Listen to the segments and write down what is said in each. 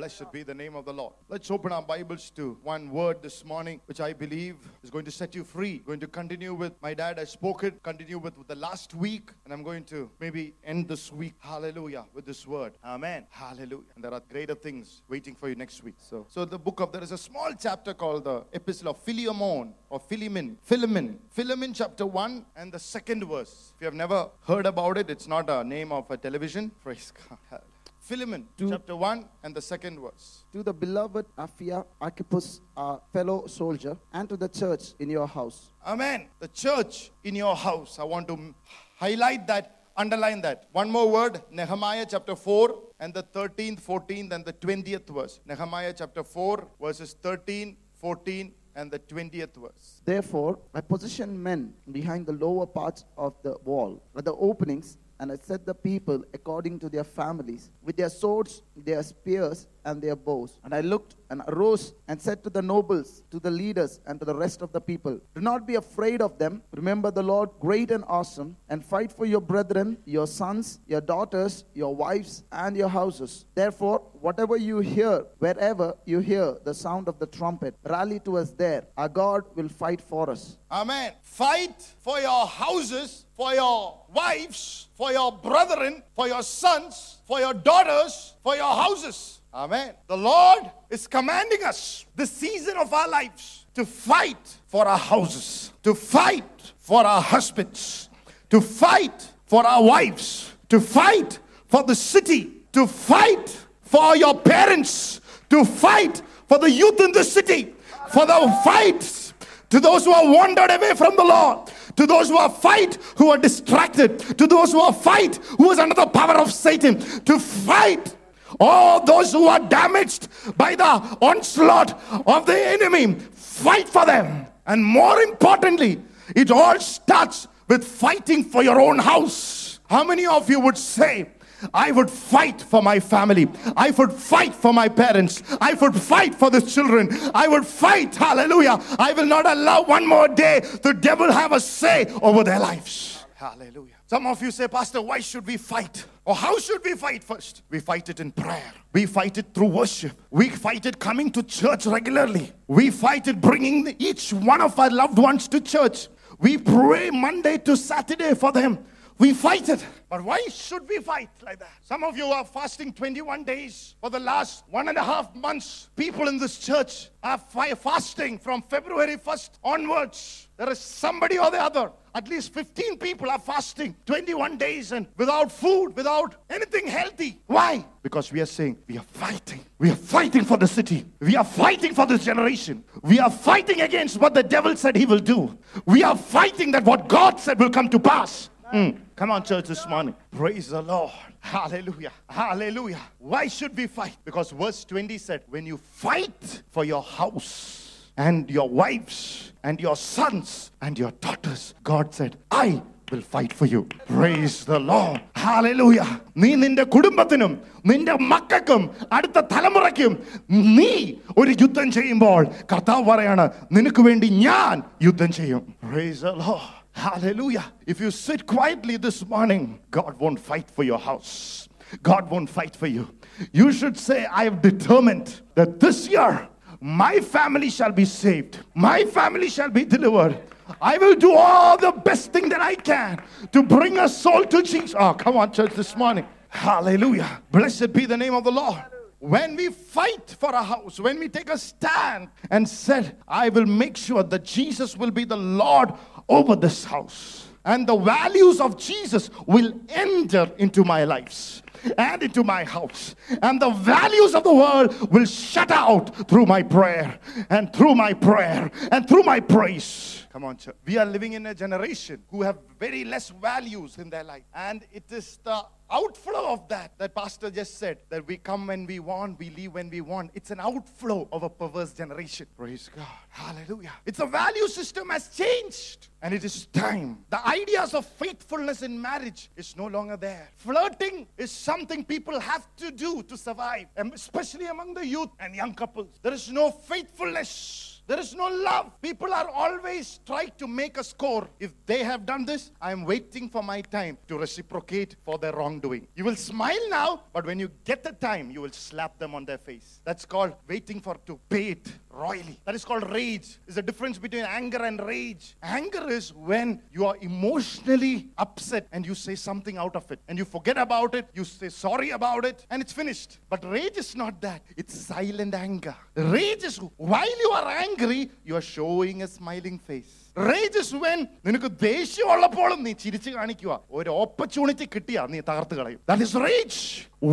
Blessed be the name of the Lord. Let's open our Bibles to one word this morning, which I believe is going to set you free. Going to continue with my dad I spoke it, continue with, with the last week, and I'm going to maybe end this week, hallelujah, with this word. Amen. Hallelujah. And there are greater things waiting for you next week. So, so the book of there is a small chapter called the Epistle of Philemon or Philemon. Philemon. Philemon chapter 1 and the second verse. If you have never heard about it, it's not a name of a television. Praise God. Philemon, To- chapter 1 and the second verse. To the beloved Apphia Archippus, our fellow soldier, and to the church in your house. Amen. The church in your house. I want to highlight that, underline that. One more word Nehemiah chapter 4 and the 13th, 14th, and the 20th verse. Nehemiah chapter 4, verses 13, 14, and the 20th verse. Therefore, I positioned men behind the lower parts of the wall, at the openings, and I set the people according to their families, with their swords, their spears, and their bows. And I looked and arose and said to the nobles, to the leaders, and to the rest of the people, Do not be afraid of them. Remember the Lord great and awesome, and fight for your brethren, your sons, your daughters, your wives, and your houses. Therefore, whatever you hear, wherever you hear the sound of the trumpet, rally to us there. Our God will fight for us. Amen. Fight for your houses, for your wives, for your brethren, for your sons, for your daughters, for your houses. Amen. The Lord is commanding us this season of our lives to fight for our houses, to fight for our husbands, to fight for our wives, to fight for the city, to fight for your parents, to fight for the youth in the city, for the fight to those who are wandered away from the Lord, to those who are fight who are distracted, to those who are fight who is under the power of Satan, to fight all those who are damaged by the onslaught of the enemy, fight for them. And more importantly, it all starts with fighting for your own house. How many of you would say, I would fight for my family. I would fight for my parents. I would fight for the children. I would fight. Hallelujah. I will not allow one more day the devil have a say over their lives. Hallelujah. Some of you say, Pastor, why should we fight? Or how should we fight first? We fight it in prayer. We fight it through worship. We fight it coming to church regularly. We fight it bringing each one of our loved ones to church. We pray Monday to Saturday for them. We fight it. But why should we fight like that? Some of you are fasting 21 days for the last one and a half months. People in this church are fi- fasting from February 1st onwards. There is somebody or the other. At least 15 people are fasting 21 days and without food, without anything healthy. Why? Because we are saying we are fighting. We are fighting for the city. We are fighting for this generation. We are fighting against what the devil said he will do. We are fighting that what God said will come to pass. Mm. Come on, church, this morning. Praise the Lord. Hallelujah. Hallelujah. Why should we fight? Because verse 20 said, When you fight for your house and your wives and your sons and your daughters, God said, I will fight for you. Praise the Lord. Hallelujah. നീ നിന്റെ കുടുംബത്തിനും നിന്റെ മക്കൾക്കും അടുത്ത തലമുറയ്ക്കും നീ ഒരു യുദ്ധം ചെയ്യുമ്പോൾ കർത്താവ് പറയാണ് നിനക്ക് വേണ്ടി ഞാൻ യുദ്ധം ചെയ്യും Praise the Lord. Hallelujah. If you sit quietly this morning, God won't fight for your house. God won't fight for you. You should say, I have determined that this year my family shall be saved, my family shall be delivered. I will do all the best thing that I can to bring a soul to Jesus. Oh, come on, church, this morning. Hallelujah. Blessed be the name of the Lord. When we fight for a house, when we take a stand and said, I will make sure that Jesus will be the Lord over this house. And the values of Jesus will enter into my lives and into my house. And the values of the world will shut out through my prayer and through my prayer and through my praise. Come on, church. We are living in a generation who have very less values in their life. And it is the outflow of that that pastor just said that we come when we want we leave when we want. It's an outflow of a perverse generation. Praise god. Hallelujah. It's a value system has changed. And it is time. The ideas of faithfulness in marriage is no longer there. Flirting is something people have to do to survive especially among the youth and young couples. There is no faithfulness there is no love. People are always trying to make a score. If they have done this, I am waiting for my time to reciprocate for their wrongdoing. You will smile now, but when you get the time, you will slap them on their face. That's called waiting for to pay it royally. That is called rage. There's a difference between anger and rage. Anger is when you are emotionally upset and you say something out of it and you forget about it, you say sorry about it, and it's finished. But rage is not that. It's silent anger. Rage is while you are angry, you are showing a smiling face. Rage is when നിനക്ക് ദേഷ്യമുള്ളപ്പോഴും നീ ചിരിച്ചു കാണിക്കുക ഒരു opportunity കിട്ടിയാ നീ തകർത്ത് കളയും that is rage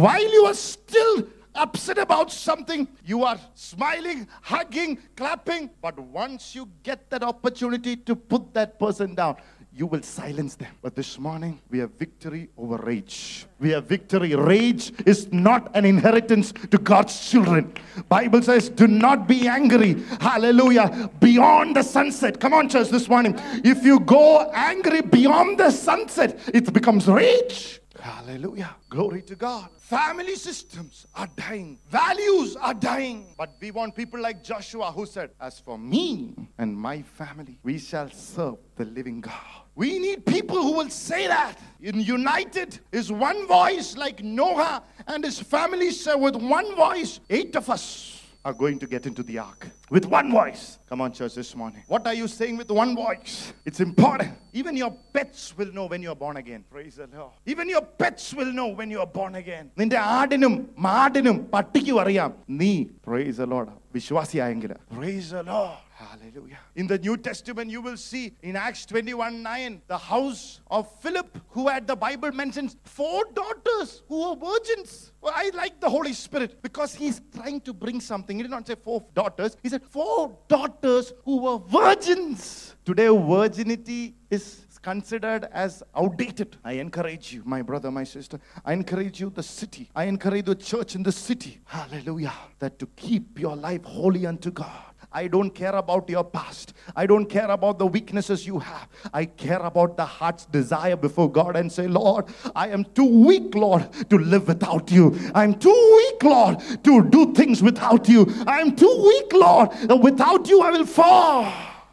while you are still upset about something, you are smiling, hugging, clapping. But once you get that opportunity to put that person down, you will silence them. But this morning, we have victory over rage. We have victory. Rage is not an inheritance to God's children. Bible says, do not be angry. Hallelujah. Beyond the sunset. Come on, church, this morning. If you go angry beyond the sunset, it becomes rage. Hallelujah. Glory to God. Family systems are dying. Values are dying. But we want people like Joshua who said, As for me and my family, we shall serve the living God. We need people who will say that. In United is one voice like Noah and his family said with one voice, eight of us are going to get into the ark with one voice. Come on, church, this morning. What are you saying with one voice? It's important. Even your pets will know when you are born again. Praise the Lord. Even your pets will know when you are born again. നിന്റെ ആടിനും മാടിനും പട്ടിക്കും അറിയാം നീ price the Lord വിശ്വാസിയായെങ്കിൽ price the Lord. Hallelujah. In the New Testament, you will see in Acts 21 9, the house of Philip, who had the Bible mentions four daughters who were virgins. Well, I like the Holy Spirit because he's trying to bring something. He did not say four daughters, he said four daughters who were virgins. Today, virginity is considered as outdated. I encourage you, my brother, my sister. I encourage you, the city. I encourage the church in the city. Hallelujah. That to keep your life holy unto God. I don't care about your past. I don't care about the weaknesses you have. I care about the heart's desire before God and say, Lord, I am too weak, Lord, to live without you. I'm too weak, Lord, to do things without you. I'm too weak, Lord, that without you I will fall.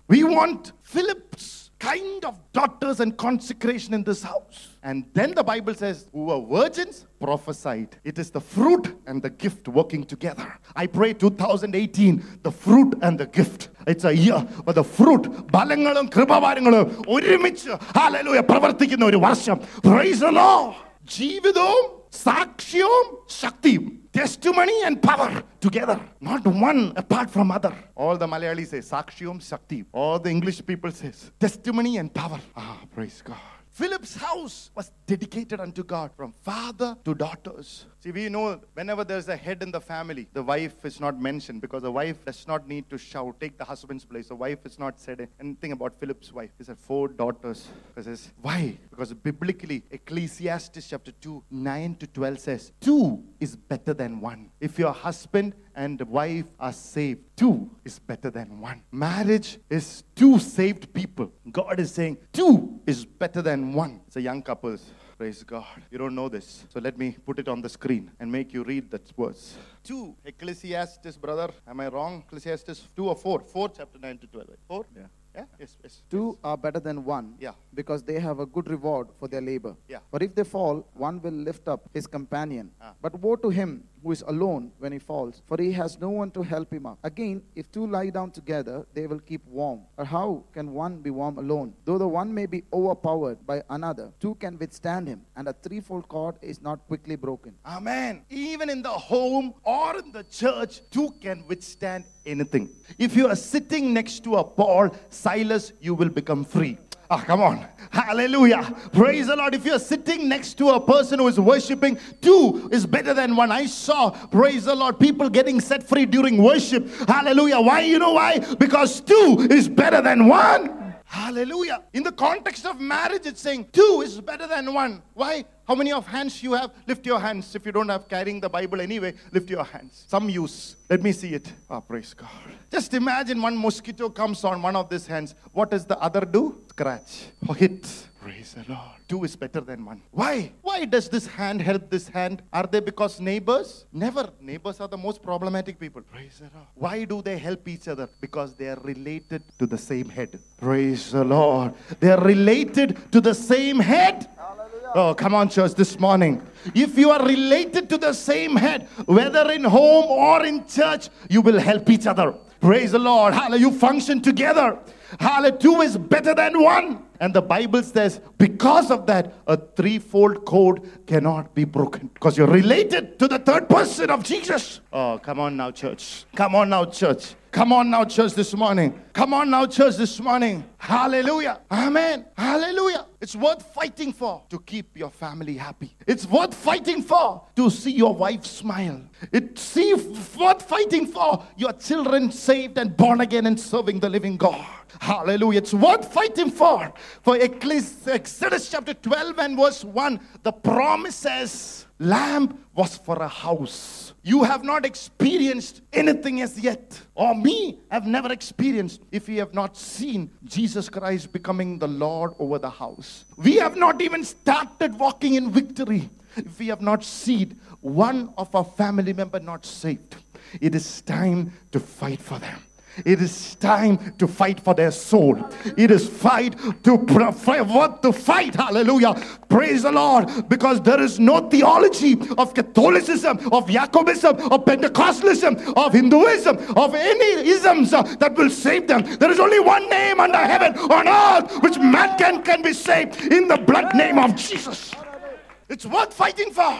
We want Philip's kind of daughters and consecration in this house. And then the Bible says, who were virgins prophesied. It is the fruit and the gift working together. I pray 2018, the fruit and the gift. It's a year, but the fruit, ബലങ്ങളും കൃപവാരങ്ങളും ഒരുമിച്ച് hallelujah പ്രവർത്തിക്കുന്ന ഒരു വർഷം price the Lord. ജീവിതവും സാക്ഷ്യവും ശക്തിയും testimony and power together not one apart from other all the malayalis say sakshiyum shakti all the english people says testimony and power ah praise god Philip's house was dedicated unto God from father to daughters. See, we know whenever there's a head in the family, the wife is not mentioned because the wife does not need to shout, take the husband's place. The wife is not said anything about Philip's wife. He said four daughters. Says, why? Because biblically, Ecclesiastes chapter 2, 9 to 12 says, two is better than one. If your husband and wife are saved, two is better than one. Marriage is two saved people. God is saying two is better than one. It's a young couples. Praise God. You don't know this. So let me put it on the screen and make you read that verse. 2. Ecclesiastes, brother. Am I wrong? Ecclesiastes 2 or 4? 4, chapter 9 to 12. 4? Yeah. Yeah? Yes, yes. Two are better than one Yeah. because they have a good reward for their labor. Yeah. But if they fall, one will lift up his companion. Ah. But woe to him who is alone when he falls, for he has no one to help him up. Again, if two lie down together, they will keep warm. Or how can one be warm alone? Though the one may be overpowered by another, two can withstand him, and a threefold cord is not quickly broken. Amen. Even in the home or in the church, two can withstand anything. If you are sitting next to a Paul, Silas, you will become free. Ah, come on. Hallelujah. Praise the Lord. If you're sitting next to a person who is worshiping, two is better than one. I saw, praise the Lord, people getting set free during worship. Hallelujah. Why? You know why? Because two is better than one. Hallelujah. In the context of marriage, it's saying two is better than one. Why? How many of hands you have? Lift your hands. If you don't have carrying the Bible anyway, lift your hands. Some use. Let me see it. Ah, praise God. Just imagine one mosquito comes on one of these hands. What does the other do? Scratch or hit. Praise the Lord. Two is better than one. Why? Why does this hand help this hand? Are they because neighbors? Never. Neighbors are the most problematic people. Praise the Lord. Why do they help each other? Because they are related to the same head. Praise the Lord. They are related to the same head. Oh, come on, church, this morning. If you are related to the same head, whether in home or in church, you will help each other. Praise the Lord. Hallelujah. You function together. Hallelujah. Two is better than one. And the Bible says, because of that, a threefold code cannot be broken. Because you're related to the third person of Jesus. Oh, come on now, church. Come on now, church. Come on now, church, this morning. Come on now, church, this morning. Hallelujah. Amen. Hallelujah. It's worth fighting for to keep your family happy. It's worth fighting for to see your wife smile. It's worth fighting for your children saved and born again and serving the living God. Hallelujah. It's worth fighting for. For Exodus chapter 12 and verse 1, the promise says, Lamb was for a house. You have not experienced anything as yet, or me have never experienced if we have not seen Jesus Christ becoming the Lord over the house. We have not even started walking in victory if we have not seen one of our family member not saved. It is time to fight for them. It is time to fight for their soul. It is fight to what to fight. Hallelujah. Praise the Lord. Because there is no theology of Catholicism, of Jacobism, of Pentecostalism, of Hinduism, of any isms uh, that will save them. There is only one name under heaven on earth which man can, can be saved in the blood name of Jesus. It's worth fighting for.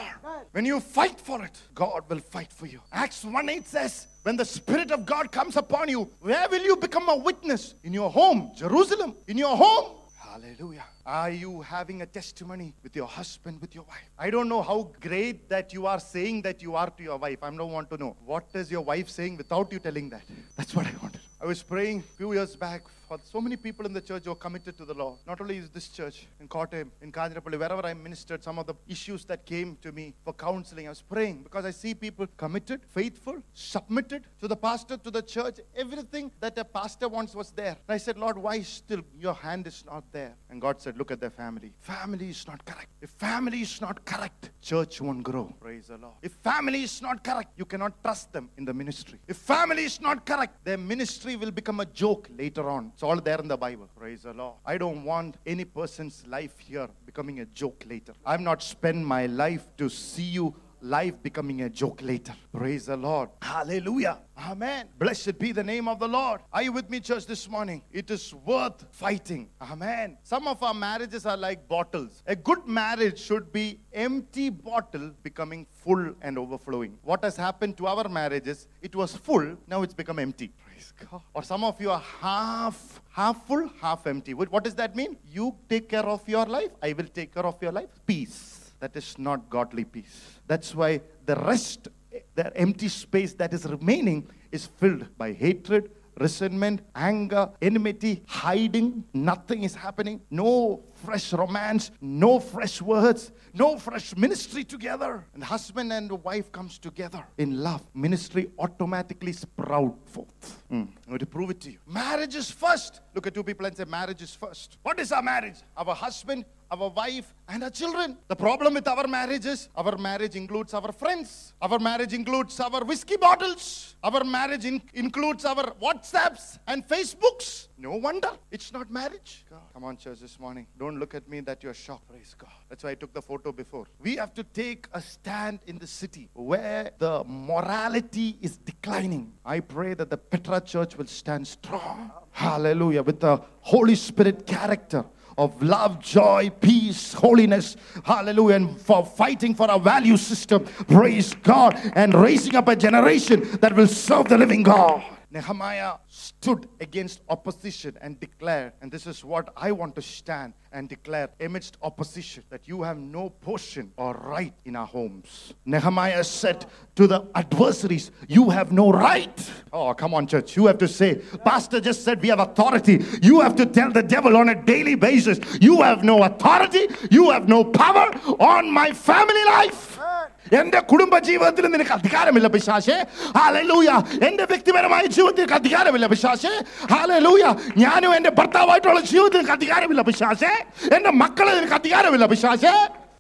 When you fight for it, God will fight for you. Acts 1 8 says, when the Spirit of God comes upon you, where will you become a witness? In your home, Jerusalem. In your home. Hallelujah. Are you having a testimony with your husband, with your wife? I don't know how great that you are saying that you are to your wife. I don't want to know. What is your wife saying without you telling that? That's what I wanted. I was praying a few years back for so many people in the church who are committed to the Lord. Not only is this church in Kottayam, in Kanchanapalli, wherever I ministered, some of the issues that came to me for counseling, I was praying because I see people committed, faithful, submitted to the pastor, to the church. Everything that a pastor wants was there. And I said, Lord, why still your hand is not there? And God said, Look at their family. Family is not correct. If family is not correct, church won't grow. Praise the Lord. If family is not correct, you cannot trust them in the ministry. If family is not correct, their ministry will become a joke later on. It's all there in the Bible. Praise the Lord. I don't want any person's life here becoming a joke later. I'm not spend my life to see you life becoming a joke later. Praise the Lord. Hallelujah. Amen. Blessed be the name of the Lord. Are you with me, church, this morning? It is worth fighting. Amen. Some of our marriages are like bottles. A good marriage should be empty bottle becoming full and overflowing. What has happened to our marriages? It was full, now it's become empty. Praise God. Or some of you are half, half full, half empty. What does that mean? You take care of your life, I will take care of your life. Peace that is not godly peace. That's why the rest, the empty space that is remaining, is filled by hatred, resentment, anger, enmity, hiding. Nothing is happening. No fresh romance, no fresh words, no fresh ministry together. And husband and wife comes together in love. Ministry automatically sprout forth. Mm. I'm going to prove it to you. Marriage is first. Look at two people and say, marriage is first. What is our marriage? Our husband our wife, and our children. The problem with our marriage is our marriage includes our friends. Our marriage includes our whiskey bottles. Our marriage in- includes our WhatsApps and Facebooks. No wonder it's not marriage. God. Come on, church, this morning. Don't look at me that you're shocked. Praise God. That's why I took the photo before. We have to take a stand in the city where the morality is declining. I pray that the Petra Church will stand strong. Hallelujah. With the Holy Spirit character of love, joy, peace, holiness. Hallelujah. And for fighting for our value system. Praise God. And raising up a generation that will serve the living God. Nehemiah stood against opposition and declared, and this is what I want to stand and declare amidst opposition that you have no portion or right in our homes. Nehemiah said to the adversaries, You have no right. Oh, come on, church. You have to say, Pastor just said we have authority. You have to tell the devil on a daily basis, You have no authority, you have no power on my family life. എന്റെ കുടുംബ ജീവിതത്തിൽ നിനക്ക് അധികാരമില്ല പിശാശേ hallelujah എന്റെ വ്യക്തിപരമായ ജീവിതത്തിൽ അധികാരമില്ല പിശാശേ hallelujah ഞാനും എന്റെ ഭർത്താവായിട്ടുള്ള ജീവിതത്തിൽ നിനക്ക് അധികാരമില്ല പിശാശേ എന്റെ മക്കളെ നിനക്ക് അധികാരമില്ല പിശാശേ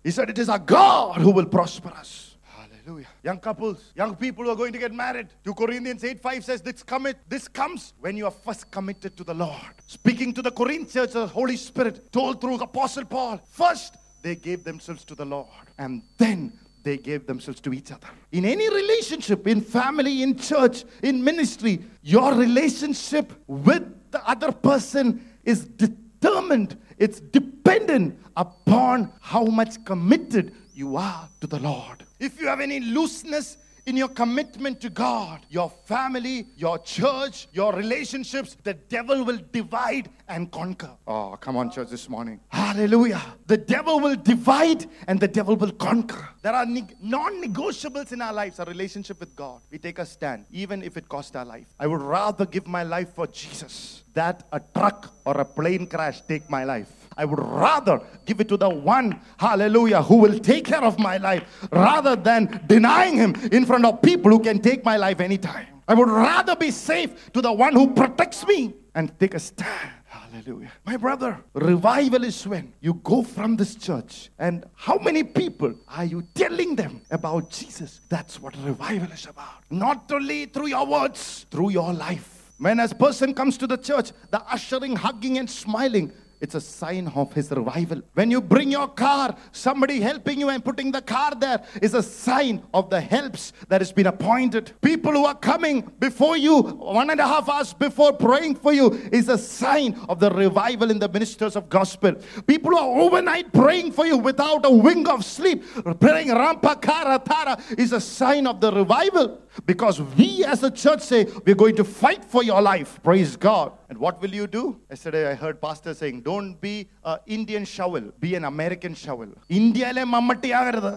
He said, It is our God who will prosper us. Hallelujah. Young couples, young people who are going to get married. 2 Corinthians 8 5 says, this, commit, this comes when you are first committed to the Lord. Speaking to the Corinth church, the Holy Spirit told through Apostle Paul, first they gave themselves to the Lord. And then they gave themselves to each other. In any relationship, in family, in church, in ministry, your relationship with the other person is determined, it's dependent upon how much committed you are to the Lord. If you have any looseness in your commitment to God, your family, your church, your relationships, the devil will divide and conquer. Oh, come on, church, this morning. Hallelujah. The devil will divide and the devil will conquer. There are non negotiables in our lives, our relationship with God. We take a stand, even if it costs our life. I would rather give my life for Jesus that a truck or a plane crash take my life. I would rather give it to the one, hallelujah, who will take care of my life rather than denying him in front of people who can take my life anytime. I would rather be safe to the one who protects me and take a stand. Hallelujah. My brother, revival is when you go from this church and how many people are you telling them about Jesus? That's what revival is about. Not only through your words, through your life. When a person comes to the church, the ushering, hugging, and smiling, it's a sign of his revival. When you bring your car, somebody helping you and putting the car there is a sign of the helps that has been appointed. People who are coming before you one and a half hours before praying for you is a sign of the revival in the ministers of gospel. People who are overnight praying for you without a wing of sleep, praying Rampa Kara Tara is a sign of the revival. Because we as a church say, we're going to fight for your life. Praise God. And what will you do? Yesterday I heard pastor saying, don't be an Indian shovel, be an American shovel. ഇന്ത്യയിലെ മമ്മട്ടിയാകരുത്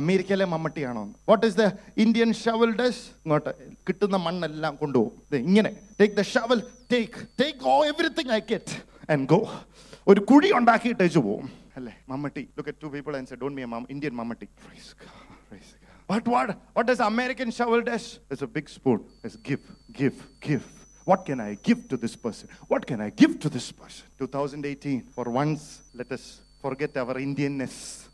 അമേരിക്കയിലെ മമ്മട്ടിയാണോ what is the Indian shovel does ഇങ്ങോട്ട് കിട്ടുന്ന മണ്ണെല്ലാം കൊണ്ടുപോകും ഇങ്ങനെ take the shovel take take oh everything I get and go ഒരു കുഴി ഉണ്ടാക്കിയിട്ട് പോവും അല്ലേ മമ്മട്ടി look at to people and say don't be a Indian മമ്മട്ടി praise God praise God but what, what does American shovel does? There's a big spoon. It's give, give, give. What can I give to this person? What can I give to this person? 2018, for once, let us forget our Indianness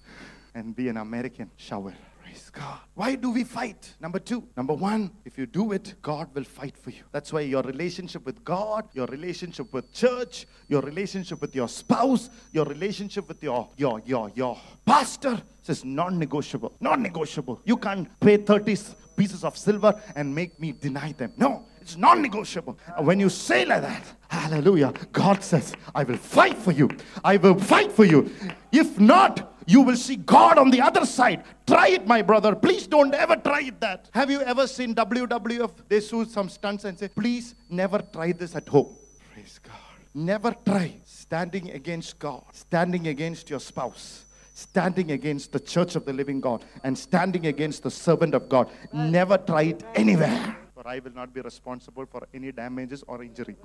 and be an American shovel. Praise God. Why do we fight? Number two. Number one, if you do it, God will fight for you. That's why your relationship with God, your relationship with church, your relationship with your spouse, your relationship with your your your your pastor is non-negotiable. Non-negotiable. You can't pay 30 pieces of silver and make me deny them. No, it's non-negotiable. When you say like that, hallelujah, God says, I will fight for you. I will fight for you. If not, you will see God on the other side. Try it, my brother. Please don't ever try it that. Have you ever seen WWF? They do some stunts and say, please never try this at home. Praise God. Never try standing against God, standing against your spouse standing against the church of the living God and standing against the servant of God. Never try it anywhere. I will not be responsible for any damages or injury.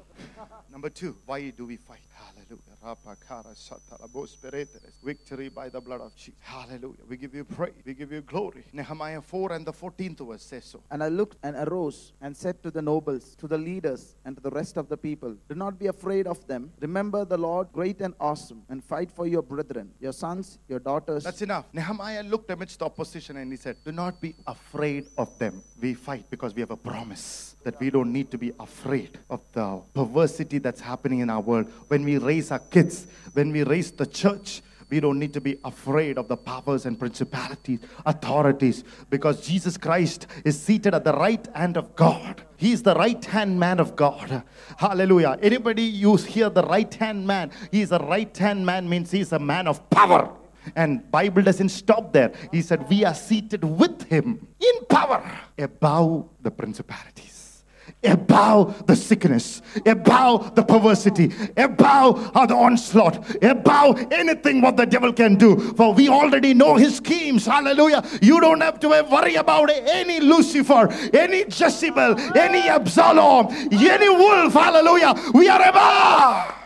Number two, why do we fight? Hallelujah. Victory by the blood of Jesus. Hallelujah. We give you praise. We give you glory. Nehemiah 4 and the 14th verse says so. And I looked and arose and said to the nobles, to the leaders, and to the rest of the people, Do not be afraid of them. Remember the Lord great and awesome, and fight for your brethren, your sons, your daughters. That's enough. Nehemiah looked amidst the opposition and he said, Do not be afraid of them. We fight because we have a promise that we don't need to be afraid of the perversity that's happening in our world. When we raise our kids, when we raise the church, we don't need to be afraid of the powers and principalities, authorities, because Jesus Christ is seated at the right hand of God. He is the right hand man of God. Hallelujah. Anybody you hear the right hand man, he is a right hand man means he is a man of power. And Bible doesn't stop there. He said, We are seated with him in power above the principalities above the sickness, above the perversity, above the onslaught, above anything what the devil can do. For we already know his schemes. Hallelujah. You don't have to worry about any Lucifer, any Jezebel, any Absalom, any wolf. Hallelujah. We are above.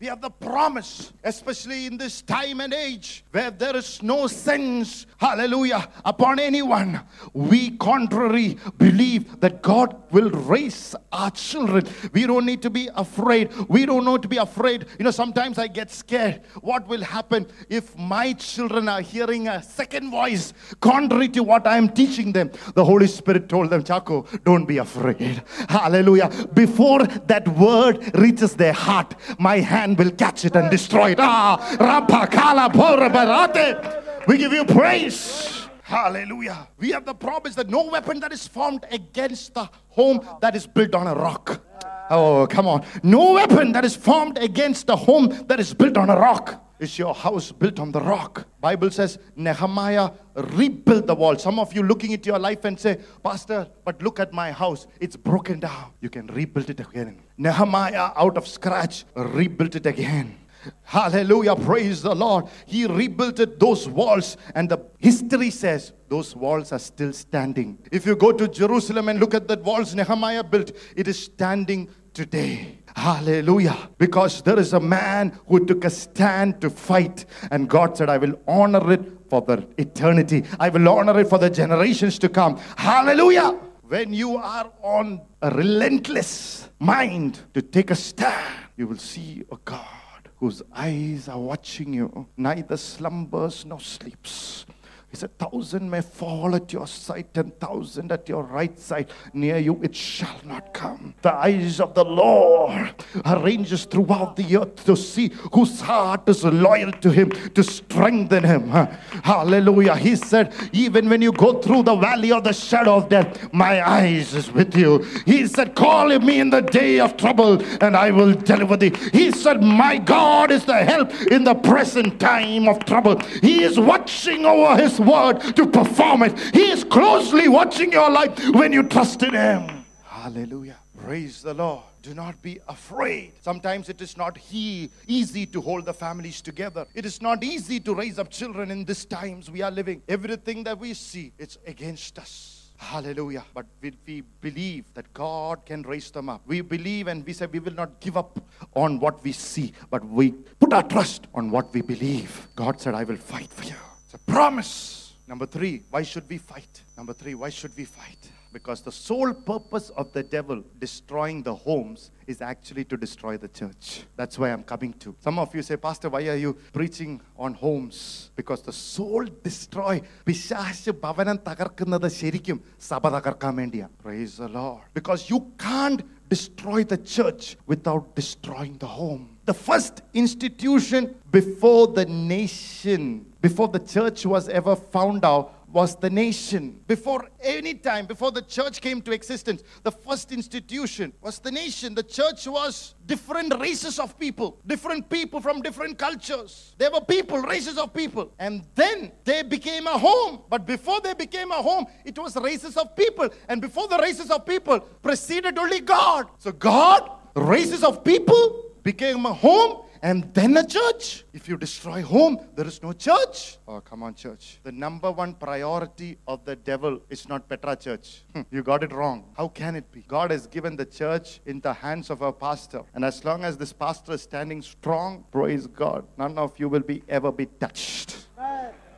We have the promise, especially in this time and age where there is no sense, hallelujah, upon anyone. We, contrary, believe that God will raise our children. We don't need to be afraid. We don't need to be afraid. You know, sometimes I get scared. What will happen if my children are hearing a second voice contrary to what I am teaching them? The Holy Spirit told them, Chaco, don't be afraid. Hallelujah. Before that word reaches their heart, my hand will catch it and destroy it. Ah. We give you praise. Hallelujah. We have the promise that no weapon that is formed against the home that is built on a rock. Oh, come on. No weapon that is formed against the home that is built on a rock. Is your house built on the rock? Bible says Nehemiah rebuilt the wall. Some of you looking into your life and say, Pastor, but look at my house. It's broken down. You can rebuild it again. Nehemiah out of scratch rebuilt it again. Hallelujah. Praise the Lord. He rebuilt it, those walls, and the history says those walls are still standing. If you go to Jerusalem and look at the walls Nehemiah built, it is standing today. Hallelujah. Because there is a man who took a stand to fight, and God said, I will honor it for the eternity, I will honor it for the generations to come. Hallelujah. When you are on a relentless mind to take a stand, you will see a God whose eyes are watching you, neither slumbers nor sleeps. He said, Thousand may fall at your side, ten thousand at your right side. Near you it shall not come. The eyes of the Lord arranges throughout the earth to see whose heart is loyal to him, to strengthen him. Hallelujah. He said, Even when you go through the valley of the shadow of death, my eyes is with you. He said, Call me in the day of trouble, and I will deliver thee. He said, My God is the help in the present time of trouble. He is watching over his word to perform it. He is closely watching your life when you trust in Him. Hallelujah. Praise the Lord. Do not be afraid. Sometimes it is not he easy to hold the families together. It is not easy to raise up children in these times we are living. Everything that we see, it's against us. Hallelujah. But we, we believe that God can raise them up. We believe and we say we will not give up on what we see, but we put our trust on what we believe. God said, I will fight for you. It's a promise. Number three, why should we fight? Number three, why should we fight? Because the sole purpose of the devil destroying the homes is actually to destroy the church. That's why I'm coming to. Some of you say, Pastor, why are you preaching on homes? Because the soul destroy പിശാശ് ഭവനം തകർക്കുന്നത് ശരിക്കും സഭ തകർക്കാൻ വേണ്ടിയാ Praise the Lord. Because you can't destroy the church without destroying the home. The first institution before the nation, before the church was ever found out, was the nation. Before any time, before the church came to existence, the first institution was the nation. The church was different races of people, different people from different cultures. There were people, races of people. And then they became a home. But before they became a home, it was races of people. And before the races of people, preceded only God. So God, races of people, became a home and then a church. If you destroy home, there is no church. Oh, come on, church. The number one priority of the devil is not Petra Church. Hmm, you got it wrong. How can it be? God has given the church in the hands of our pastor. And as long as this pastor is standing strong, praise God, none of you will be ever be touched.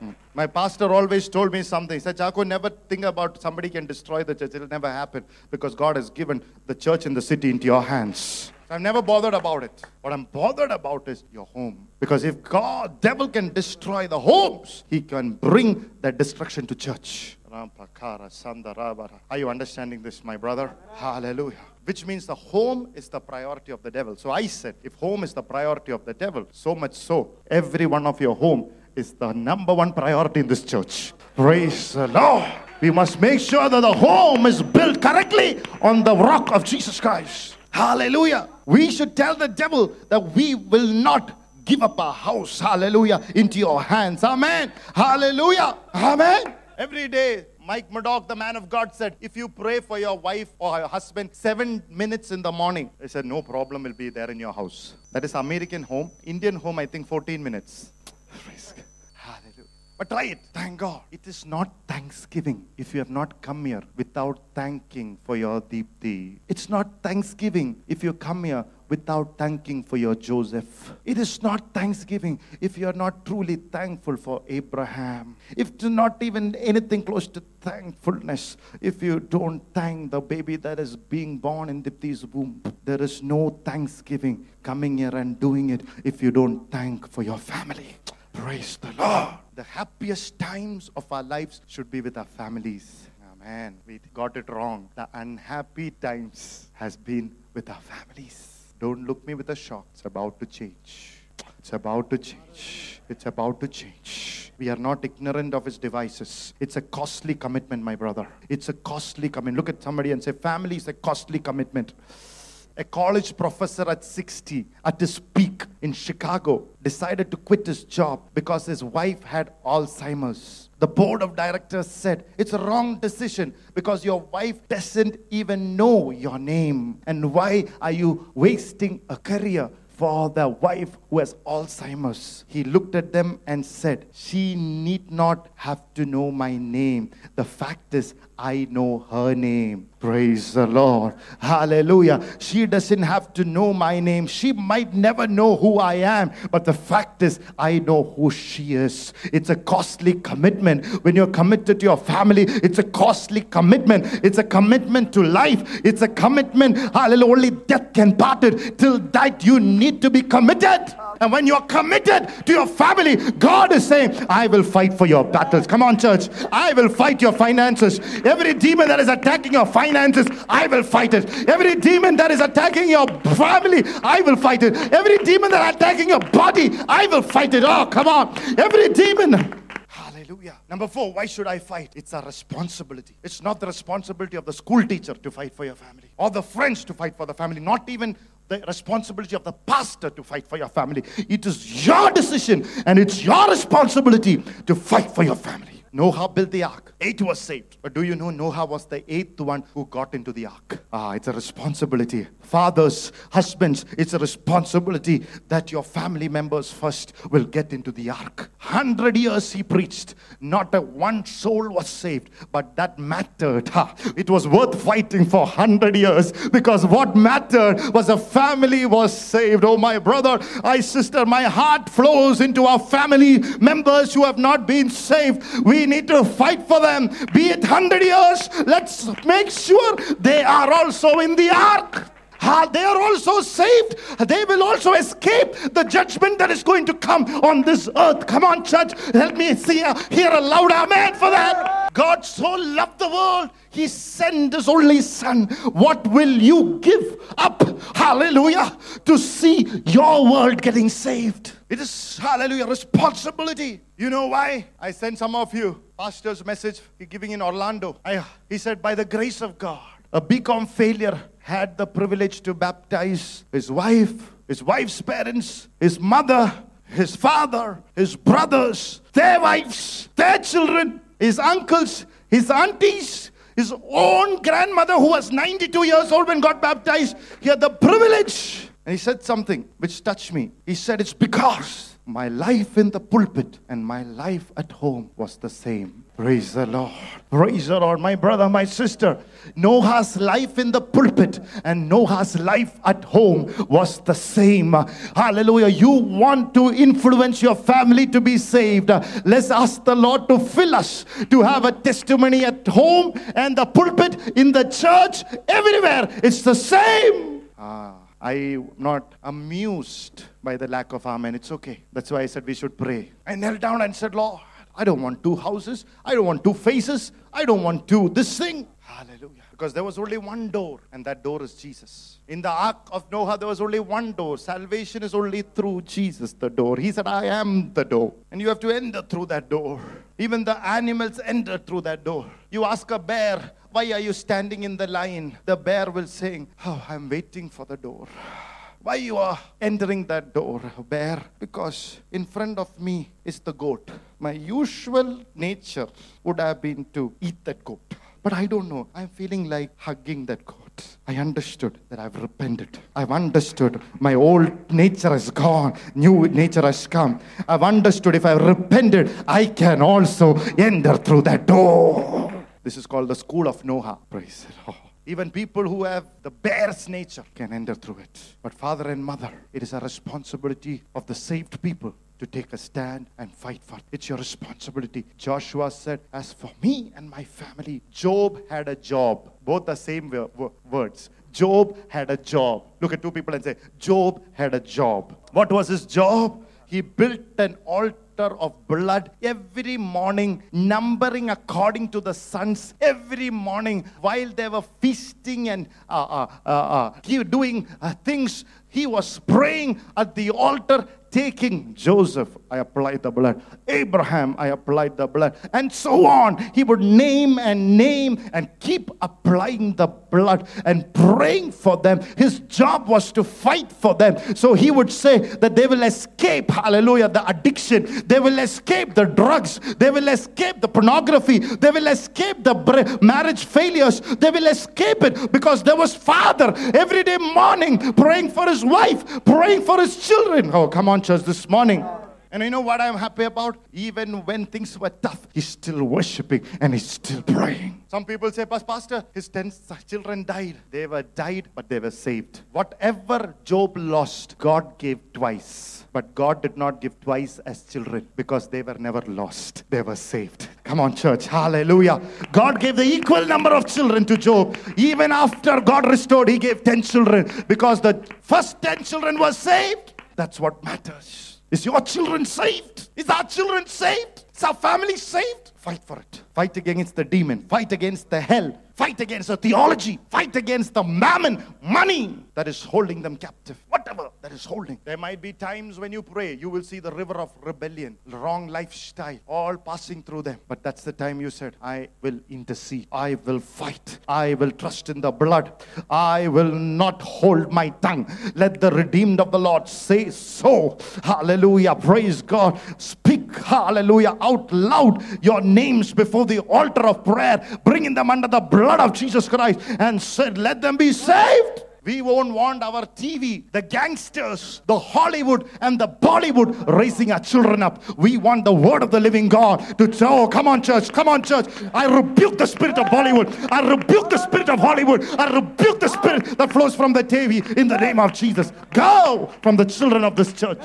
Hmm. My pastor always told me something. He said, Jaco, never think about somebody can destroy the church. It'll never happen because God has given the church in the city into your hands. I'm never bothered about it. What I'm bothered about is your home. Because if God, devil can destroy the homes, he can bring that destruction to church. Are you understanding this, my brother? Hallelujah. Which means the home is the priority of the devil. So I said, if home is the priority of the devil, so much so, every one of your home is the number one priority in this church. Praise the Lord. We must make sure that the home is built correctly on the rock of Jesus Christ. Hallelujah. We should tell the devil that we will not give up our house, hallelujah, into your hands. Amen. Hallelujah. Amen. Every day, Mike Murdock, the man of God, said, If you pray for your wife or your husband seven minutes in the morning, he said, No problem will be there in your house. That is American home. Indian home, I think 14 minutes. Praise God. Hallelujah. But try it. Thank God. It is not Thanksgiving if you have not come here without thanking for your Deepti. It's not Thanksgiving if you come here without thanking for your Joseph. It is not Thanksgiving if you are not truly thankful for Abraham. If it's not even anything close to thankfulness, if you don't thank the baby that is being born in Dipti's womb, there is no Thanksgiving coming here and doing it if you don't thank for your family. Praise the Lord. The happiest times of our lives should be with our families. Amen. We got it wrong. The unhappy times has been with our families. Don't look me with a shock. It's about to change. It's about to change. It's about to change. We are not ignorant of his devices. It's a costly commitment, my brother. It's a costly commitment. Look at somebody and say, family is a costly commitment. A college professor at 60, at his peak in Chicago, decided to quit his job because his wife had Alzheimer's. The board of directors said it's a wrong decision because your wife doesn't even know your name. And why are you wasting a career for the wife who has Alzheimer's. He looked at them and said, She need not have to know my name. The fact is, I know her name. Praise the Lord. Hallelujah. She doesn't have to know my name. She might never know who I am, but the fact is, I know who she is. It's a costly commitment. When you're committed to your family, it's a costly commitment. It's a commitment to life. It's a commitment. Hallelujah. Only death can part it. Till that, you need to be committed. And when you're committed to your family, God is saying, I will fight for your battles. Come on, church. I will fight your finances. Every demon that is attacking your finances, I will fight it. Every demon that is attacking your family, I will fight it. Every demon that is attacking your body, I will fight it. Oh, come on. Every demon. Hallelujah. Number four, why should I fight? It's a responsibility. It's not the responsibility of the school teacher to fight for your family or the friends to fight for the family, not even the responsibility of the pastor to fight for your family. It is your decision and it's your responsibility to fight for your family. Noah built the ark. Eight was saved. But do you know Noah was the eighth one who got into the ark? Ah, it's a responsibility. Fathers, husbands, it's a responsibility that your family members first will get into the ark. Hundred years he preached. Not a one soul was saved. But that mattered. It was worth fighting for hundred years because what mattered was a family was saved. Oh, my brother, my sister, my heart flows into our family members who have not been saved. We need to fight for them. Be it 100 years, let's make sure they are also in the ark. They are also saved. They will also escape the judgment that is going to come on this earth. Come on, church. Help me see, uh, hear a loud amen for that. God so loved the world, He sent His only Son. What will you give up? Hallelujah. To see your world getting saved. It is, hallelujah, responsibility. You know why? I sent some of you pastor's message he giving in Orlando. I, he said, by the grace of God, a BCom failure had the privilege to baptize his wife, his wife's parents, his mother, his father, his brothers, their wives, their children, his uncles, his aunties, his own grandmother who was 92 years old when got baptized. He had the privilege. And he said something which touched me. He said, It's because my life in the pulpit and my life at home was the same. Praise the Lord. Praise the Lord. My brother, my sister, Noah's life in the pulpit and Noah's life at home was the same. Hallelujah. You want to influence your family to be saved. Let's ask the Lord to fill us to have a testimony at home and the pulpit, in the church, everywhere. It's the same. Ah. I'm not amused by the lack of amen. It's okay. That's why I said we should pray. I knelt down and said, Lord, I don't want two houses. I don't want two faces. I don't want two this thing. Hallelujah. Because there was only one door, and that door is Jesus. In the ark of Noah, there was only one door. Salvation is only through Jesus, the door. He said, I am the door. And you have to enter through that door. Even the animals enter through that door. You ask a bear, why are you standing in the line? The bear will say, Oh, I'm waiting for the door. Why you are entering that door, bear? Because in front of me is the goat. My usual nature would have been to eat that goat. But I don't know. I'm feeling like hugging that goat. I understood that I've repented. I've understood my old nature is gone. New nature has come. I've understood if I've repented, I can also enter through that door. This is called the school of Noah. Praise the Lord. Even people who have the bear's nature can enter through it. But father and mother, it is a responsibility of the saved people to take a stand and fight for. It. It's your responsibility. Joshua said, As for me and my family, Job had a job. Both the same words. Job had a job. Look at two people and say, Job had a job. What was his job? He built an altar of blood every morning, numbering according to the sons every morning while they were feasting and uh, uh, uh, uh, doing uh, things. He was praying at the altar, taking Joseph, I applied the blood. Abraham, I applied the blood. And so on. He would name and name and keep applying the and praying for them. His job was to fight for them. So he would say that they will escape, hallelujah, the addiction. They will escape the drugs. They will escape the pornography. They will escape the marriage failures. They will escape it because there was father every day morning praying for his wife, praying for his children. Oh, come on, church, this morning. And you know what I'm happy about? Even when things were tough, he's still worshiping and he's still praying. Some people say, Pastor, his 10 children died. They were died, but they were saved. Whatever Job lost, God gave twice. But God did not give twice as children because they were never lost. They were saved. Come on, church. Hallelujah. God gave the equal number of children to Job. Even after God restored, he gave 10 children because the first 10 children were saved. That's what matters. Is your children saved? Is our children saved? Is our family saved? Fight for it. Fight against the demon. Fight against the hell. Fight against the theology. Fight against the mammon, money that is holding them captive. Whatever that is holding. There might be times when you pray, you will see the river of rebellion, wrong lifestyle, all passing through them. But that's the time you said, I will intercede. I will fight. I will trust in the blood. I will not hold my tongue. Let the redeemed of the Lord say so. Hallelujah. Praise God. Speak, hallelujah, out loud your names before the altar of prayer, bringing them under the blood of Jesus Christ, and said, Let them be saved. We won't want our TV, the gangsters, the Hollywood, and the Bollywood raising our children up. We want the word of the living God to say, Oh, come on, church, come on, church. I rebuke the spirit of Bollywood. I rebuke the spirit of Hollywood. I rebuke the spirit that flows from the TV in the name of Jesus. Go from the children of this church.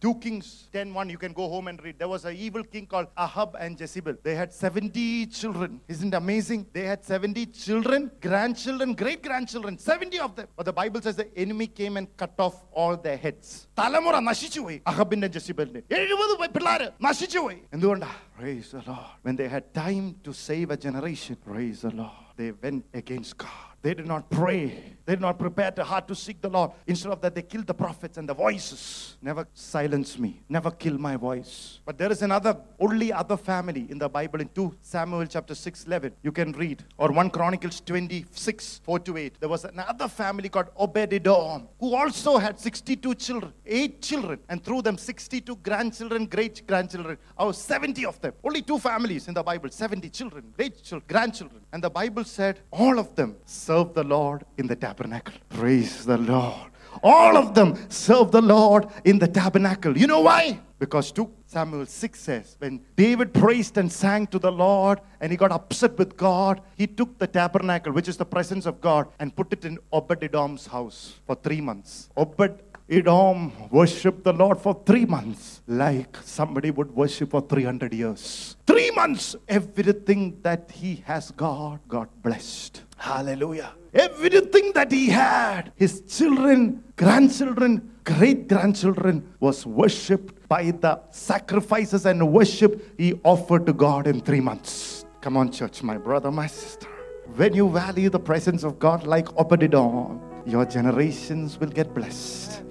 Hallelujah. 2 Kings 10:1 you can go home and read. There was an evil king called Ahab and Jezebel. They had 70 children. Isn't it amazing? They had 70 children, grandchildren, great grandchildren, 70 of them. But the Bible says the enemy came and cut off all their heads. തലമുറ നശിച്ചുപോയി അഹബിന്റെ ജെസിബലിന്റെ എഴുപത് പിള്ളേര് നശിച്ചുപോയി എന്തുകൊണ്ടാ Praise the Lord. When they had time to save a generation, praise the Lord, they went against God. They did not pray. They did not prepare their heart to seek the Lord. Instead of that, they killed the prophets and the voices. Never silence me. Never kill my voice. But there is another, only other family in the Bible in 2 Samuel chapter 6, 11. You can read. Or 1 Chronicles 26, 4 to 8. There was another family called Obed-Edom who also had 62 children, 8 children, and through them 62 grandchildren, great grandchildren. Oh, 70 of them. Only two families in the Bible, 70 children, great children, grandchildren. And the Bible said all of them serve the Lord in the tabernacle. Praise the Lord. All of them serve the Lord in the tabernacle. You know why? Because 2 Samuel 6 says, when David praised and sang to the Lord and he got upset with God, he took the tabernacle, which is the presence of God, and put it in Obed Edom's house for three months. Obed Edom worshiped the Lord for three months, like somebody would worship for 300 years. Three months, everything that he has got got blessed. Hallelujah. Everything that he had, his children, grandchildren, great grandchildren, was worshipped by the sacrifices and worship he offered to God in three months. Come on, church, my brother, my sister. When you value the presence of God like Obed-Edom, your generations will get blessed.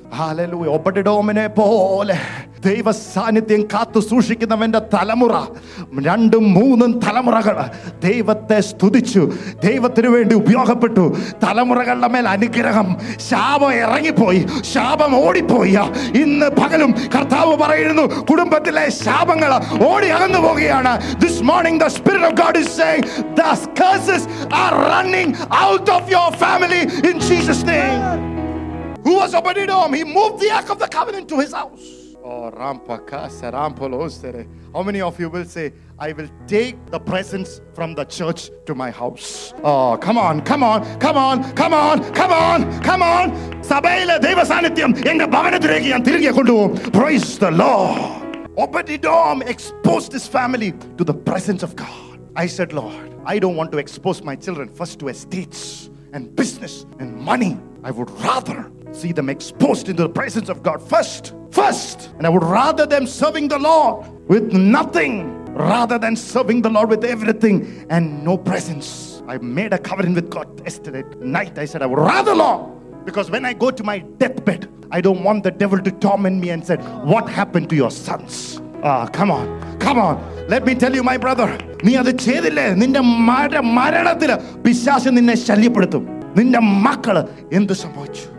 ഒപ്പട്ടിടോമിനെ പോലെ ദൈവ സാന്നിധ്യം കാത്തു സൂക്ഷിക്കുന്നവന്റെ തലമുറ. രണ്ടും മൂന്നും തലമുറകൾ ദൈവത്തെ സ്തുതിച്ചു. ദൈവത്തിന് വേണ്ടി ഉപയോഗപ്പെട്ടു. തലമുറകളുടെ മേൽ അനുഗ്രഹം. ശാപം ഇറങ്ങിപ്പോയി. ശാപം ഓടിപ്പോയി. ഇന്ന് പകലും കർത്താവ് പറയുന്നു കുടുംബത്തിലെ ശാപങ്ങൾ ഓടി അകന്നു പോവുകയാണ് this morning the spirit of God is saying the curses are running out of your family in Jesus name. who was Obadiah, he moved the Ark of the Covenant to his house. Oh, How many of you will say, I will take the presence from the church to my house? Oh, come on, come on, come on, come on, come on, come on. സഭയിലെ ദൈവ സാന്നിധ്യം എന്റെ ഭവനത്തിലേക്ക് ഞാൻ തിരികെ കൊണ്ടുപോകും praise the Lord exposed his family to the presence of God. I said, Lord, I don't want to expose my children first to estates and business and money. I would rather see them exposed into the presence of God first. First. And I would rather them serving the Lord with nothing rather than serving the Lord with everything and no presence. I made a covenant with God yesterday night. I said, I would rather, Lord, because when I go to my deathbed, I don't want the devil to torment me and said, What happened to your sons? Ah, come on, come on. Let me tell you, my brother, നീ അത് ചെയ്തില്ലേ നിന്റെ മര മരണത്തില് പിശാശ് നിന്നെ ശല്യപ്പെടുത്തും നിന്റെ മക്കള് എന്ത് സംഭവിച്ചു ഓ റാബ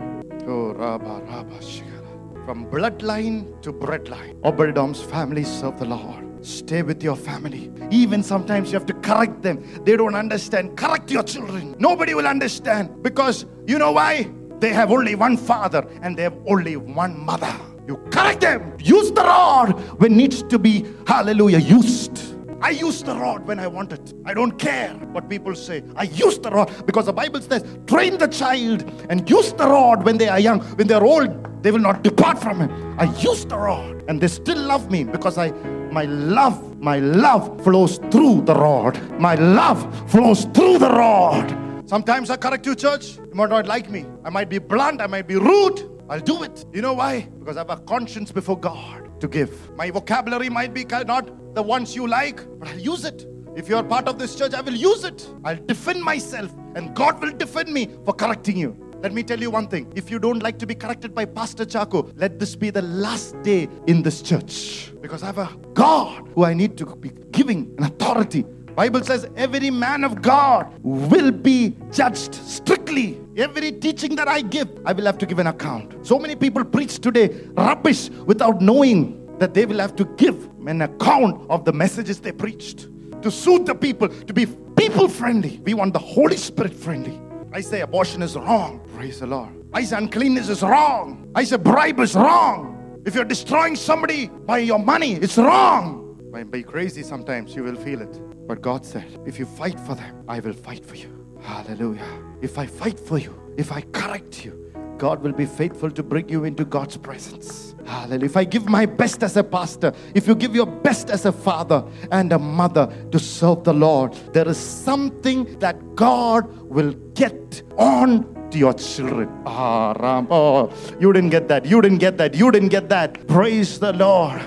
റാബ ശിഖര. from bloodline to breadline. Obed-Edom's family serve the Lord. Stay with your family. Even sometimes you have to correct them. They don't understand. Correct your children. Nobody will understand because you know why? They have only one father and they have only one mother. You correct them. Use the rod when needs to be, hallelujah, used. I use the rod when I want it. I don't care what people say. I use the rod because the Bible says, train the child and use the rod when they are young. When they are old, they will not depart from it. I use the rod and they still love me because I my love, my love flows through the rod. My love flows through the rod. Sometimes I correct you, church. You might not like me. I might be blunt, I might be rude. I'll do it. You know why? Because I have a conscience before God to give. My vocabulary might be not the ones you like, but I'll use it. If you're part of this church, I will use it. I'll defend myself, and God will defend me for correcting you. Let me tell you one thing. If you don't like to be corrected by Pastor Chaco, let this be the last day in this church. Because I have a God who I need to be giving an authority. Bible says every man of God will be judged strictly. Every teaching that I give, I will have to give an account. So many people preach today rubbish without knowing that they will have to give an account of the messages they preached. To suit the people, to be people friendly. We want the Holy Spirit friendly. I say abortion is wrong. Praise the Lord. I say uncleanness is wrong. I say bribe is wrong. If you're destroying somebody by your money, it's wrong. Might be crazy sometimes, you will feel it. But God said, if you fight for them, I will fight for you. Hallelujah. If I fight for you, if I correct you, God will be faithful to bring you into God's presence. Hallelujah. If I give my best as a pastor, if you give your best as a father and a mother to serve the Lord, there is something that God will get on to your children. Ah, Ram. Oh, you didn't get that. You didn't get that. You didn't get that. Praise the Lord.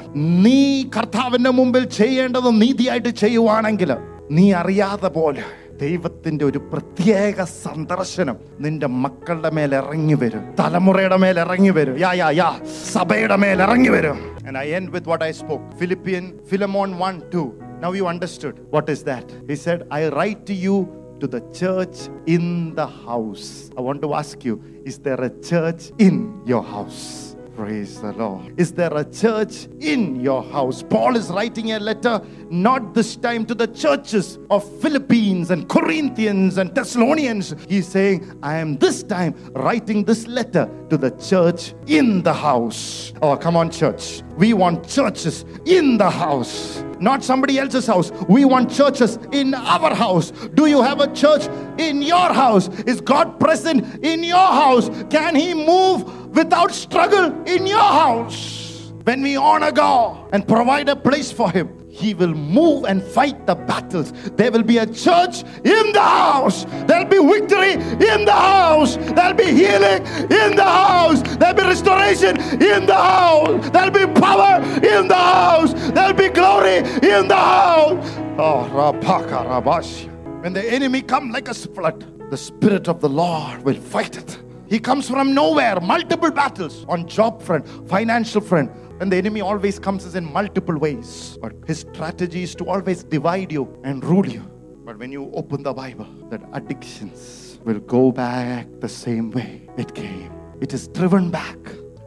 നീ കർത്താവിന്റെ മുമ്പിൽ ചെയ്യേണ്ടത് നീതിയായിട്ട് ചെയ്യുവാണെങ്കിൽ നീ അറിയാതെ പോലെ ദൈവത്തിന്റെ ഒരു പ്രത്യേക സന്ദർശനം നിന്റെ മക്കളുടെ മേൽ ഇറങ്ങി വരും തലമുറയുടെ മേൽ ഇറങ്ങി വരും യാ യാ യാ സഭയുടെ മേൽ ഇറങ്ങി വരും And I end with what I spoke. Philippian Philemon 1 2. Now you understood. What is that? He said, I write to you to the church in the house. I want to ask you, is there a church in your house? Praise the Lord. Is there a church in your house? Paul is writing a letter, not this time to the churches of Philippians and Corinthians and Thessalonians. He's saying, I am this time writing this letter to the church in the house. Oh, come on, church. We want churches in the house, not somebody else's house. We want churches in our house. Do you have a church in your house? Is God present in your house? Can He move without struggle in your house? When we honor God and provide a place for Him, He will move and fight the battles. There will be a church in the house. There'll be victory in the house. There'll be healing in the house. There'll be restoration in the house. There'll be power in the house. There'll be glory in the house. Oh, Rapaka Rabash. When the enemy come like a flood, the Spirit of the Lord will fight it. He comes from nowhere, multiple battles on job front, financial front. And the enemy always comes in multiple ways. But his strategy is to always divide you and rule you. But when you open the Bible, that addictions will go back the same way it came. It is driven back.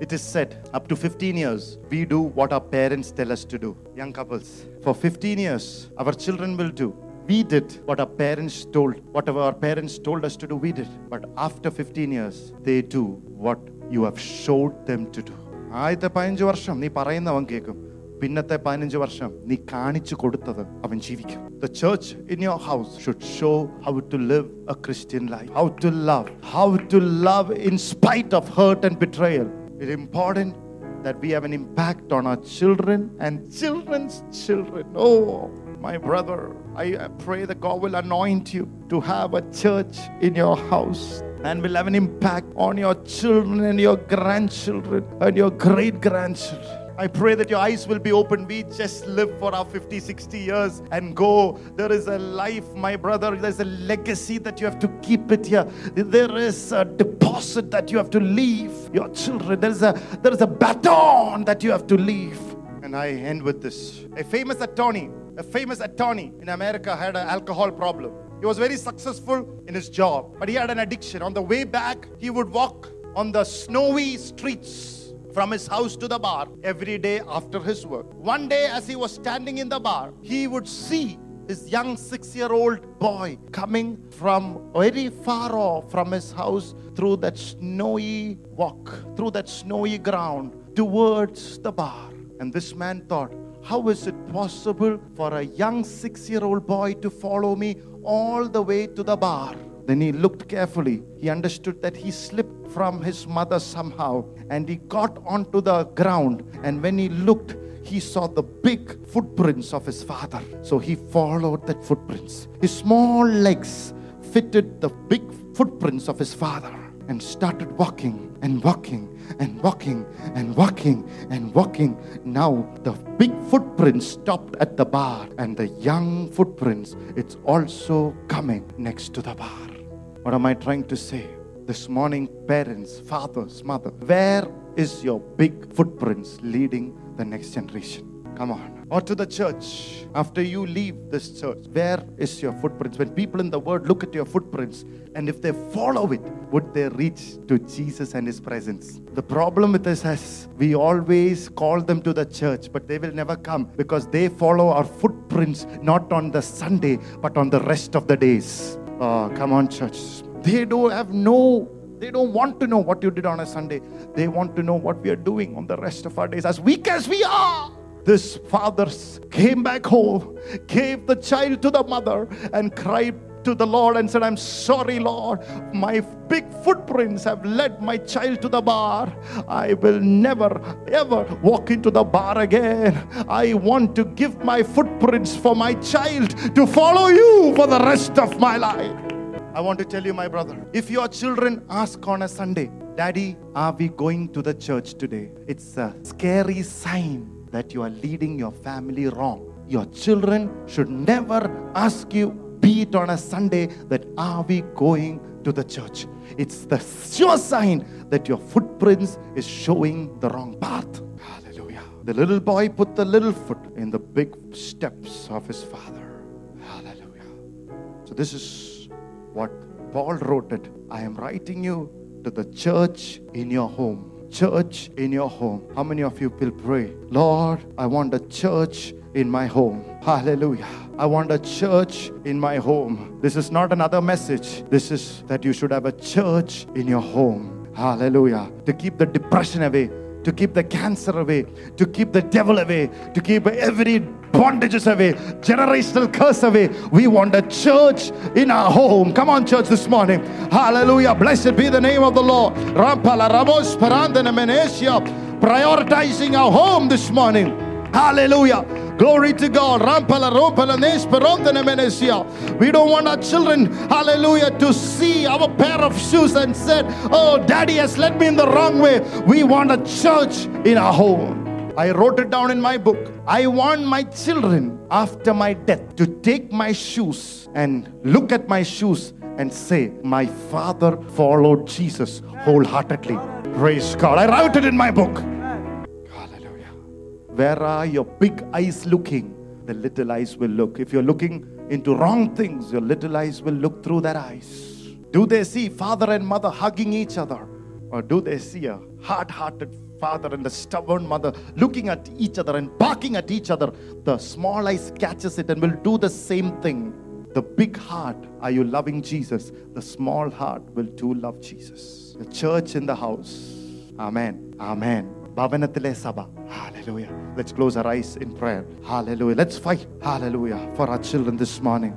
It is said up to 15 years, we do what our parents tell us to do. Young couples, for 15 years, our children will do We did what our parents told, whatever our parents told us to do, we did. But after 15 years, they do what you have showed them to do. ആദ്യത്തെ പതിനഞ്ച് വർഷം നീ പറയുന്നവൻ കേൾക്കും പിന്നത്തെ പതിനഞ്ച് വർഷം നീ കാണിച്ചു കൊടുത്തത് അവൻ ജീവിക്കും the church in your house should show how to live a Christian life how to love how to love in spite of hurt and betrayal it important that we have an impact on our children and children's children. Oh, my brother, I pray that God will anoint you to have a church in your house and will have an impact on your children and your grandchildren and your great grandchildren. I pray that your eyes will be open. We just live for our 50, 60 years and go. There is a life, my brother. There's a legacy that you have to keep it here. There is a deposit that you have to leave your children. There is a there is a baton that you have to leave. And I end with this. A famous attorney, a famous attorney in America had an alcohol problem. He was very successful in his job, but he had an addiction. On the way back, he would walk on the snowy streets from his house to the bar every day after his work. One day, as he was standing in the bar, he would see his young six year old boy coming from very far off from his house through that snowy walk, through that snowy ground towards the bar. And this man thought, how is it possible for a young six year old boy to follow me all the way to the bar? Then he looked carefully. He understood that he slipped from his mother somehow and he got onto the ground. And when he looked, he saw the big footprints of his father. So he followed that footprints. His small legs fitted the big footprints of his father and started walking and walking and walking and walking and walking. Now the big footprints stopped at the bar and the young footprints, it's also coming next to the bar. What am I trying to say? This morning, parents, fathers, mother, where is your big footprints leading the next generation? Come on. Or to the church. After you leave this church, where is your footprints? When people in the world look at your footprints and if they follow it, would they reach to Jesus and his presence? The problem with us is we always call them to the church, but they will never come because they follow our footprints not on the Sunday, but on the rest of the days. Oh, come on, church. They don't have no, they don't want to know what you did on a Sunday. They want to know what we are doing on the rest of our days, as weak as we are. This father came back home, gave the child to the mother, and cried to the Lord and said, I'm sorry, Lord. My big footprints have led my child to the bar. I will never, ever walk into the bar again. I want to give my footprints for my child to follow you for the rest of my life. I want to tell you, my brother, if your children ask on a Sunday, Daddy, are we going to the church today? It's a scary sign that you are leading your family wrong. Your children should never ask you, be it on a Sunday, that are we going to the church? It's the sure sign that your footprints is showing the wrong path. Hallelujah. The little boy put the little foot in the big steps of his father. Hallelujah. So this is what Paul wrote it. I am writing you to the church in your home. Church in your home. How many of you will pray? Lord, I want a church in my home. Hallelujah. I want a church in my home. This is not another message. This is that you should have a church in your home. Hallelujah. To keep the depression away, to keep the cancer away, to keep the devil away, to keep every bondages away, generational curse away. We want a church in our home. Come on, church, this morning. Hallelujah. Blessed be the name of the Lord. Ramos. Prioritizing our home this morning. Hallelujah. Glory to God. We don't want our children, hallelujah, to see our pair of shoes and said, Oh, daddy has led me in the wrong way. We want a church in our home. I wrote it down in my book. I want my children after my death to take my shoes and look at my shoes and say, My father followed Jesus wholeheartedly. Praise God. I wrote it in my book. Where are your big eyes looking? The little eyes will look. If you're looking into wrong things, your little eyes will look through their eyes. Do they see father and mother hugging each other? Or do they see a hard hearted father and a stubborn mother looking at each other and barking at each other? The small eyes catches it and will do the same thing. The big heart, are you loving Jesus? The small heart will too love Jesus. The church in the house. Amen. Amen. ഭവനത്തിലെ സഭ Hallelujah. Let's close our eyes in prayer. Hallelujah. Let's fight. Hallelujah. For our children this morning.